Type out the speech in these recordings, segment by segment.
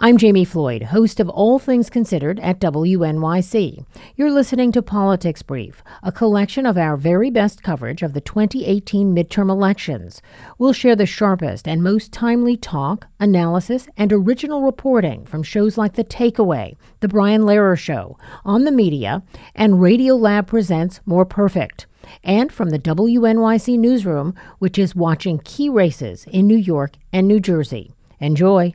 I'm Jami Floyd, host of All Things Considered at WNYC. You're listening to Politics Brief, a collection of our very best coverage of the 2018 midterm elections. We'll share the sharpest and most timely talk, analysis, and original reporting from shows like The Takeaway, The Brian Lehrer Show, On the Media, and Radiolab Presents More Perfect. And from the WNYC Newsroom, which is watching key races in New York and New Jersey. Enjoy.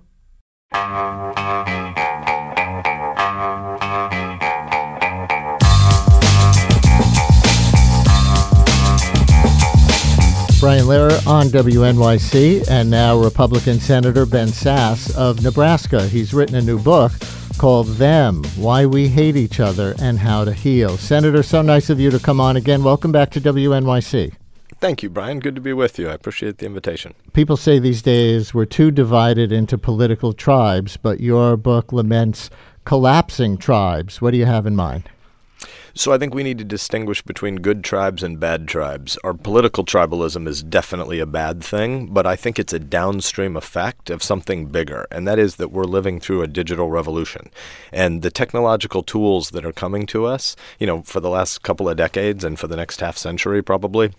Brian Lehrer on WNYC, and now Republican Senator Ben Sasse of Nebraska. He's written a new book called Them Why We Hate Each Other and How to Heal. Senator, so nice of you to come on again. Welcome back to WNYC. Thank you, Brian. Good to be with you. I appreciate the invitation. People say these days we're too divided into political tribes, but your book laments collapsing tribes. What do you have in mind? So I think we need to distinguish between good tribes and bad tribes. Our political tribalism is definitely a bad thing, but I think it's a downstream effect of something bigger, and that is that we're living through a digital revolution. And the technological tools that are coming to us, you know, for the last couple of decades and for the next half century probably,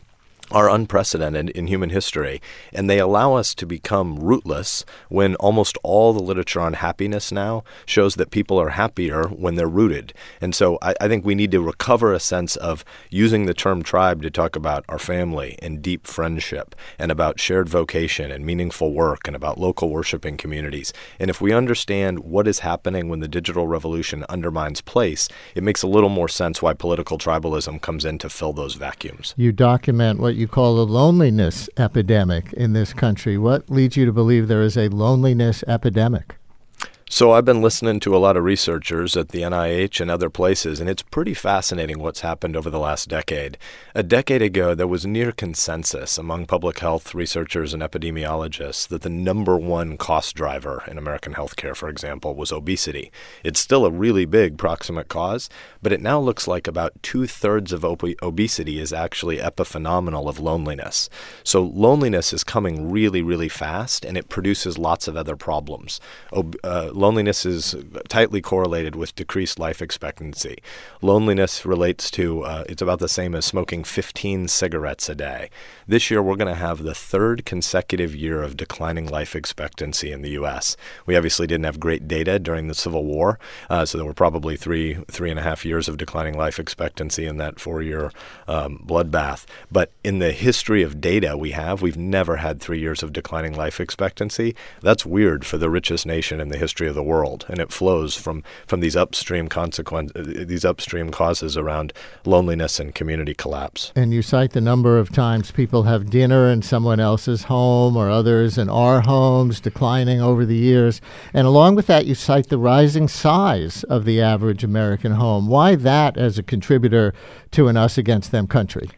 are unprecedented in human history, and they allow us to become rootless when almost all the literature on happiness now shows that people are happier when they're rooted. And so I, I, think we need to recover a sense of using the term tribe to talk about our family and deep friendship and about shared vocation and meaningful work and about local worshiping communities. And if we understand what is happening when the digital revolution undermines place, it makes a little more sense why political tribalism comes in to fill those vacuums. You document what you call a loneliness epidemic in this country. What leads you to believe there is a loneliness epidemic? So I've been listening to a lot of researchers at the NIH and other places, and it's pretty fascinating what's happened over the last decade. A decade ago, there was near consensus among public health researchers and epidemiologists that the number one cost driver in American healthcare, for example, was obesity. It's still a really big proximate cause, but it now looks like about two thirds of ob- obesity is actually epiphenomenal of loneliness. So loneliness is coming really, really fast, and it produces lots of other problems. Ob- uh, loneliness is tightly correlated with decreased life expectancy. Loneliness relates to, uh, it's about the same as smoking 15 cigarettes a day. This year, we're going to have the third consecutive year of declining life expectancy in the U.S. We obviously didn't have great data during the Civil War, uh, so there were probably three, three and a half years of declining life expectancy in that four year um, bloodbath. But in the history of data we have, we've never had three years of declining life expectancy. That's weird for the richest nation in the history of the world, and it flows from, from these upstream consequences, uh, these upstream causes around loneliness and community collapse. And you cite the number of times people have dinner in someone else's home or others in our homes, declining over the years. And along with that, you cite the rising size of the average American home. Why that as a contributor to an us against them country?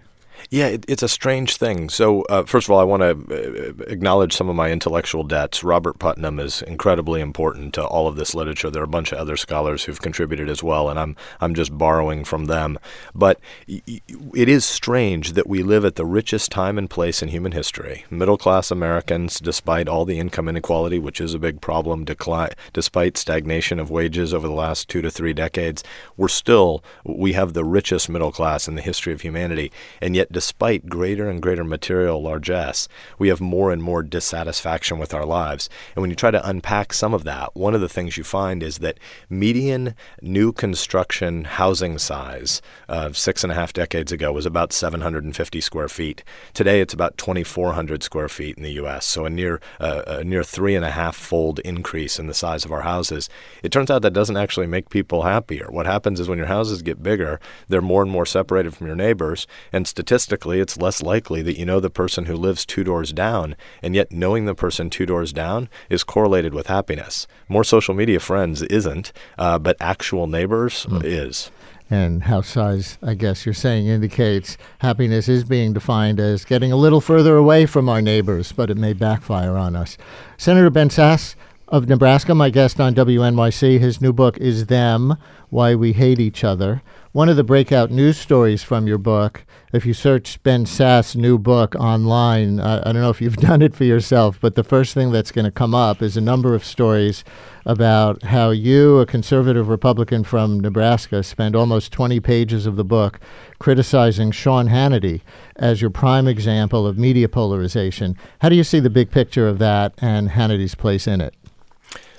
Yeah, it, it's a strange thing. So, uh, first of all, I want to uh, acknowledge some of my intellectual debts. Robert Putnam is incredibly important to all of this literature. There are a bunch of other scholars who've contributed as well, and I'm I'm just borrowing from them. But it is strange that we live at the richest time and place in human history. Middle class Americans, despite all the income inequality, which is a big problem, decline, despite stagnation of wages over the last two to three decades, we're still we have the richest middle class in the history of humanity, and yet despite greater and greater material largesse, we have more and more dissatisfaction with our lives. And when you try to unpack some of that, one of the things you find is that median new construction housing size of six and a half decades ago was about 750 square feet. Today, it's about 2,400 square feet in the U.S., so a near uh, a near three and a half fold increase in the size of our houses. It turns out that doesn't actually make people happier. What happens is when your houses get bigger, they're more and more separated from your neighbors, and statistically statistically, it's less likely that you know the person who lives two doors down, and yet knowing the person two doors down is correlated with happiness. More social media friends isn't, uh, but actual neighbors mm. is. And house size, I guess you're saying, indicates happiness is being defined as getting a little further away from our neighbors, but it may backfire on us. Senator Ben Sasse of Nebraska, my guest on WNYC, his new book is Them Why We Hate Each Other. One of the breakout news stories from your book, if you search Ben Sasse new book online, I, I don't know if you've done it for yourself, but the first thing that's going to come up is a number of stories about how you, a conservative Republican from Nebraska, spend almost 20 pages of the book criticizing Sean Hannity as your prime example of media polarization. How do you see the big picture of that and Hannity's place in it?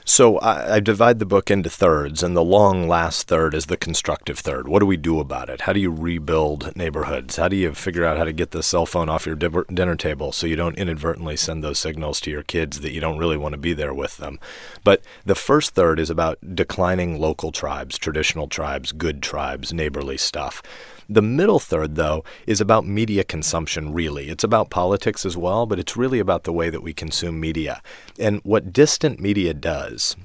So I, I, divide the book into thirds, and the long last third is the constructive third. What do we do about it? How do you rebuild neighborhoods? How do you figure out how to get the cell phone off your dinner table so you don't inadvertently send those signals to your kids that you don't really want to be there with them? But the first third is about declining local tribes, traditional tribes, good tribes, neighborly stuff. The middle third, though, is about media consumption, really. It's about politics as well, but it's really about the way that we consume media. And what distant media does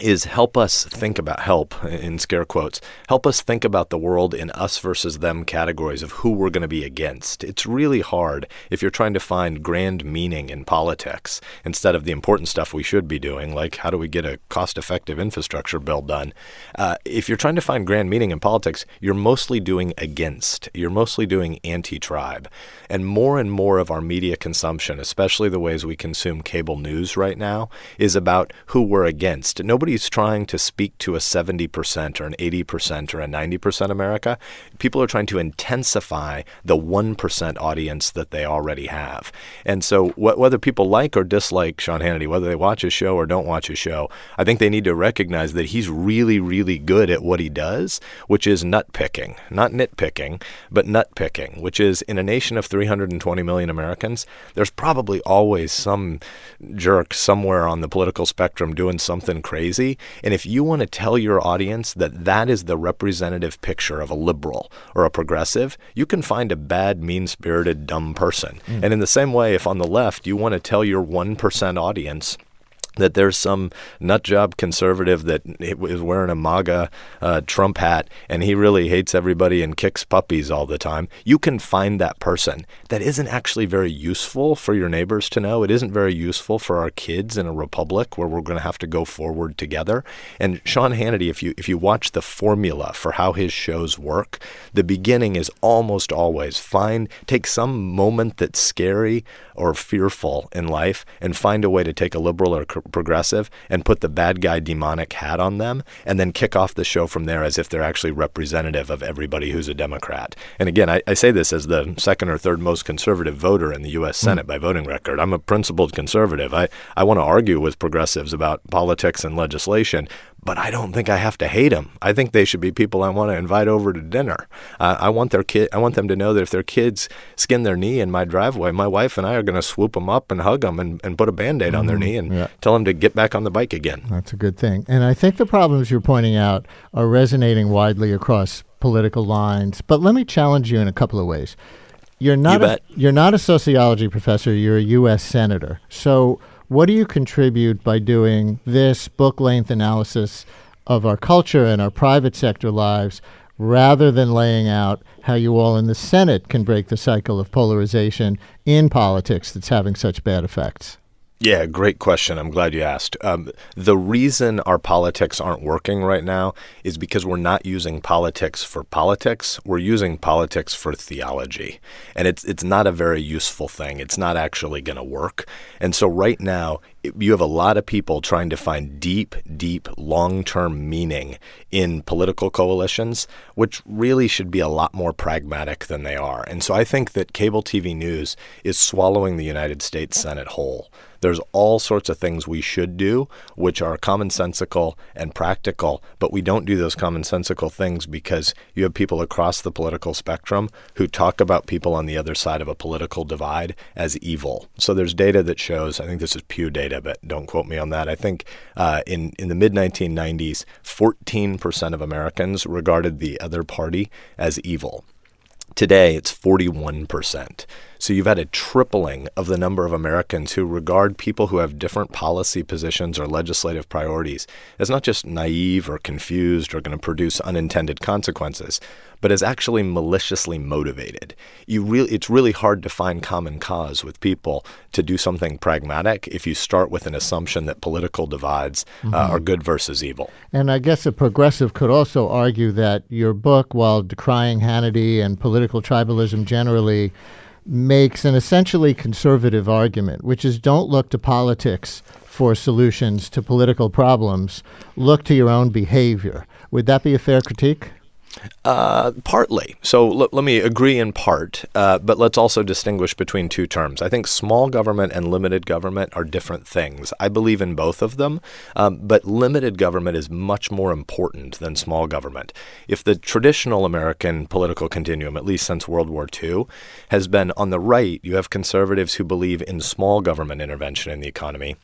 is help us think about help in scare quotes help us think about the world in us versus them categories of who we're going to be against. It's really hard if you're trying to find grand meaning in politics instead of the important stuff we should be doing like how do we get a cost effective infrastructure bill done? Uh, if you're trying to find grand meaning in politics you're mostly doing against. You're mostly doing anti-tribe. And more and more of our media consumption especially the ways we consume cable news right now is about who we're against. Nobody nobody's trying to speak to a 70% or an 80% or a 90% America. People are trying to intensify the 1% audience that they already have. And so, wh- whether people like or dislike Sean Hannity, whether they watch his show or don't watch his show, I think they need to recognize that he's really, really good at what he does, which is nut picking. Not nitpicking, but nut picking, which is in a nation of 320 million Americans, there's probably always some jerk somewhere on the political spectrum doing something crazy crazy. And if you want to tell your audience that that is the representative picture of a liberal or a progressive, you can find a bad, mean spirited, dumb person. Mm. And in the same way, if on the left you want to tell your 1% audience, that there's some nutjob conservative that is wearing a MAGA uh, Trump hat and he really hates everybody and kicks puppies all the time, you can find that person. That isn't actually very useful for your neighbors to know. It isn't very useful for our kids in a republic where we're going to have to go forward together. And Sean Hannity, if you if you watch the formula for how his shows work, the beginning is almost always find take some moment that's scary or fearful in life and find a way to take a liberal or progressive and put the bad guy demonic hat on them and then kick off the show from there as if they're actually representative of everybody who's a Democrat. And again, I, I say this as the second or third most conservative voter in the U.S. Hmm. Senate mm. by voting record. I'm a principled conservative. I, I want to argue with progressives about politics and legislation, but I don't think I have to hate them. I think they should be people I want to invite over to dinner. Uh, I want their kid. I want them to know that if their kids skin their knee in my driveway, my wife and I are going to swoop them up and hug them and, and put a band-aid mm-hmm. on their mm-hmm. knee and yeah. tell them to get back on the bike again. That's a good thing. And I think the problems you're pointing out are resonating widely across political lines. But let me challenge you in a couple of ways. You're not you a, you're not a sociology professor. You're a U.S. senator. So what do you contribute by doing this book length analysis of our culture and our private sector lives rather than laying out how you all in the Senate can break the cycle of polarization in politics that's having such bad effects? Yeah, great question. I'm glad you asked. Um, the reason our politics aren't working right now is because we're not using politics for politics. We're using politics for theology, and it's it's not a very useful thing. It's not actually going to work. And so right now, you have a lot of people trying to find deep, deep, long-term meaning in political coalitions, which really should be a lot more pragmatic than they are. And so I think that cable TV news is swallowing the United States Senate whole. There's all sorts of things we should do, which are commonsensical and practical, but we don't do those commonsensical things because you have people across the political spectrum who talk about people on the other side of a political divide as evil. So there's data that shows, I think this is Pew data, but don't quote me on that. I think uh, in, in the mid 1990s, 14% of Americans regarded the other party as evil. Today, it's 41%. So you've had a tripling of the number of Americans who regard people who have different policy positions or legislative priorities as not just naive or confused or going to produce unintended consequences, but is actually maliciously motivated. You really, it's really hard to find common cause with people to do something pragmatic if you start with an assumption that political divides uh, mm-hmm. uh, are good versus evil. And I guess a progressive could also argue that your book, while decrying Hannity and political tribalism generally, makes an essentially conservative argument, which is don't look to politics for solutions to political problems, look to your own behavior. Would that be a fair critique? Uh, partly. So l- let me agree in part, uh, but let's also distinguish between two terms. I think small government and limited government are different things. I believe in both of them, um, but limited government is much more important than small government. If the traditional American political continuum, at least since World War II, has been on the right, you have conservatives who believe in small government intervention in the economy.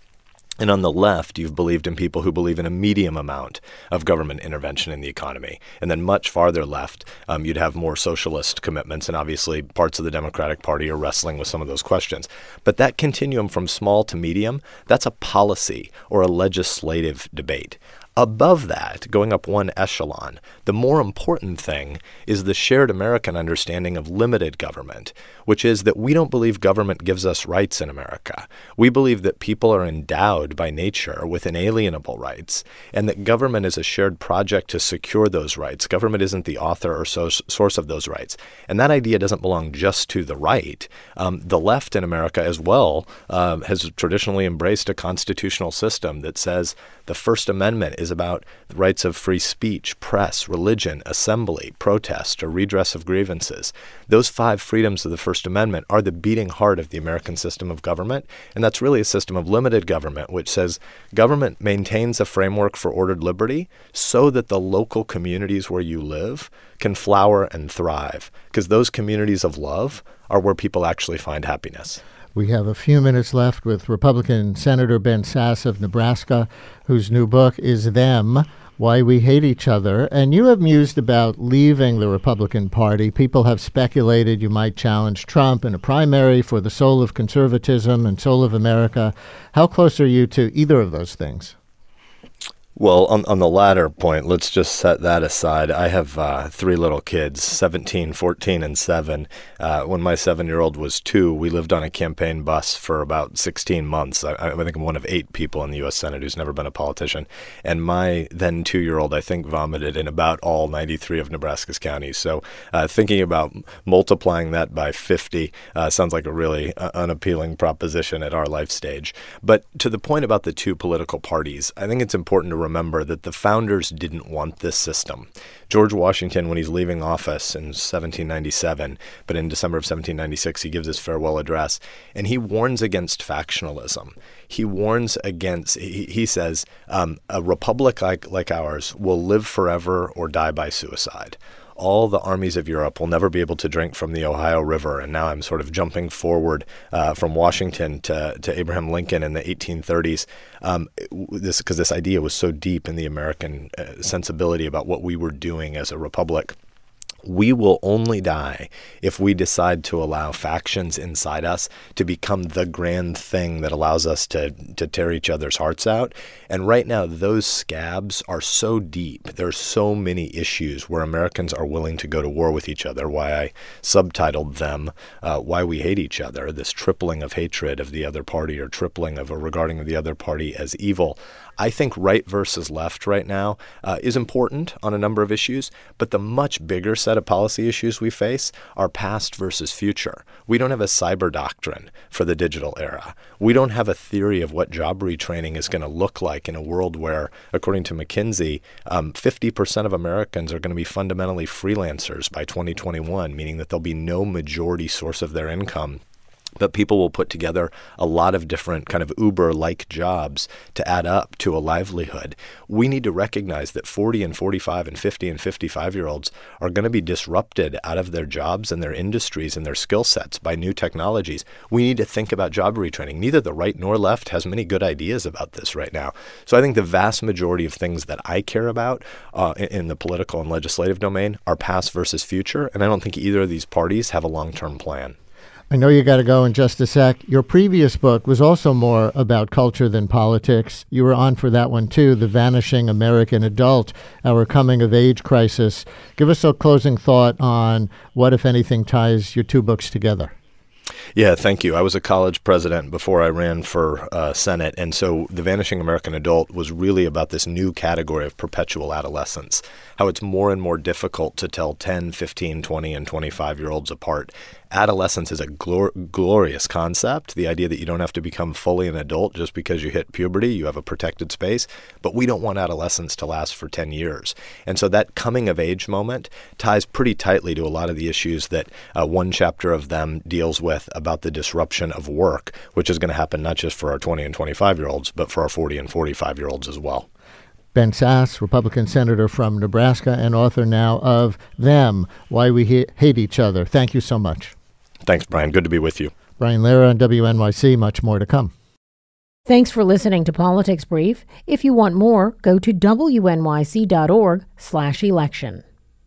And on the left, you've believed in people who believe in a medium amount of government intervention in the economy. And then much farther left, um, you'd have more socialist commitments. And obviously, parts of the Democratic Party are wrestling with some of those questions. But that continuum from small to medium, that's a policy or a legislative debate. Above that, going up one echelon, the more important thing is the shared American understanding of limited government, which is that we don't believe government gives us rights in America. We believe that people are endowed by nature with inalienable rights, and that government is a shared project to secure those rights. Government isn't the author or so- source of those rights. And that idea doesn't belong just to the right. Um, the left in America as well uh, has traditionally embraced a constitutional system that says the First Amendment about the rights of free speech, press, religion, assembly, protest, or redress of grievances. Those five freedoms of the First Amendment are the beating heart of the American system of government, and that's really a system of limited government, which says government maintains a framework for ordered liberty so that the local communities where you live can flower and thrive, because those communities of love are where people actually find happiness. We have a few minutes left with Republican Senator Ben Sasse of Nebraska, whose new book is Them Why We Hate Each Other. And you have mused about leaving the Republican Party. People have speculated you might challenge Trump in a primary for the soul of conservatism and soul of America. How close are you to either of those things? Well, on, on the latter point, let's just set that aside. I have uh, three little kids 17, 14, and 7. Uh, when my seven year old was two, we lived on a campaign bus for about 16 months. I, I, think I'm one of eight people in the U.S. Senate who's never been a politician. And my then two year old, I think, vomited in about all 93 of Nebraska's counties. So uh, thinking about multiplying that by 50 uh, sounds like a really uh, unappealing proposition at our life stage. But to the point about the two political parties, I think it's important to remember that the founders didn't want this system. George Washington, when he's leaving office in 1797, but in December of 1796, he gives his farewell address, and he warns against factionalism. He warns against, he, he says, um, a republic like, like ours will live forever or die by suicide all the armies of Europe will never be able to drink from the Ohio River. And now I'm sort of jumping forward uh, from Washington to, to Abraham Lincoln in the 1830s. Um, this because this idea was so deep in the American uh, sensibility about what we were doing as a republic we will only die if we decide to allow factions inside us to become the grand thing that allows us to, to tear each other's hearts out. And right now, those scabs are so deep. There are so many issues where Americans are willing to go to war with each other. Why I subtitled them, uh, Why We Hate Each Other, this tripling of hatred of the other party or tripling of a regarding the other party as evil. I think right versus left right now uh, is important on a number of issues, but the much bigger set of policy issues we face are past versus future. We don't have a cyber doctrine for the digital era. We don't have a theory of what job retraining is going to look like in a world where, according to McKinsey, um, 50% of Americans are going to be fundamentally freelancers by 2021, meaning that there'll be no majority source of their income but people will put together a lot of different kind of Uber like jobs to add up to a livelihood. We need to recognize that 40 and 45 and 50 and 55 year olds are going to be disrupted out of their jobs and their industries and their skill sets by new technologies. We need to think about job retraining. Neither the right nor left has many good ideas about this right now. So I think the vast majority of things that I care about uh, in, in the political and legislative domain are past versus future. And I don't think either of these parties have a long term plan. I know you got to go in just a sec. Your previous book was also more about culture than politics. You were on for that one too The Vanishing American Adult, Our Coming of Age Crisis. Give us a closing thought on what, if anything, ties your two books together. Yeah, thank you. I was a college president before I ran for uh, Senate. And so The Vanishing American Adult was really about this new category of perpetual adolescence, how it's more and more difficult to tell 10, 15, 20, and 25 year olds apart adolescence is a glor- glorious concept. The idea that you don't have to become fully an adult just because you hit puberty, you have a protected space. But we don't want adolescence to last for 10 years. And so that coming of age moment ties pretty tightly to a lot of the issues that uh, one chapter of them deals with about the disruption of work, which is going to happen not just for our 20 and 25 year olds, but for our 40 and 45 year olds as well. Ben Sasse, Republican Senator from Nebraska and author now of Them Why We Hate Each Other. Thank you so much. Thanks, Brian. Good to be with you. Brian Lehrer on WNYC. Much more to come. Thanks for listening to Politics Brief. If you want more, go to wnyc.org/election.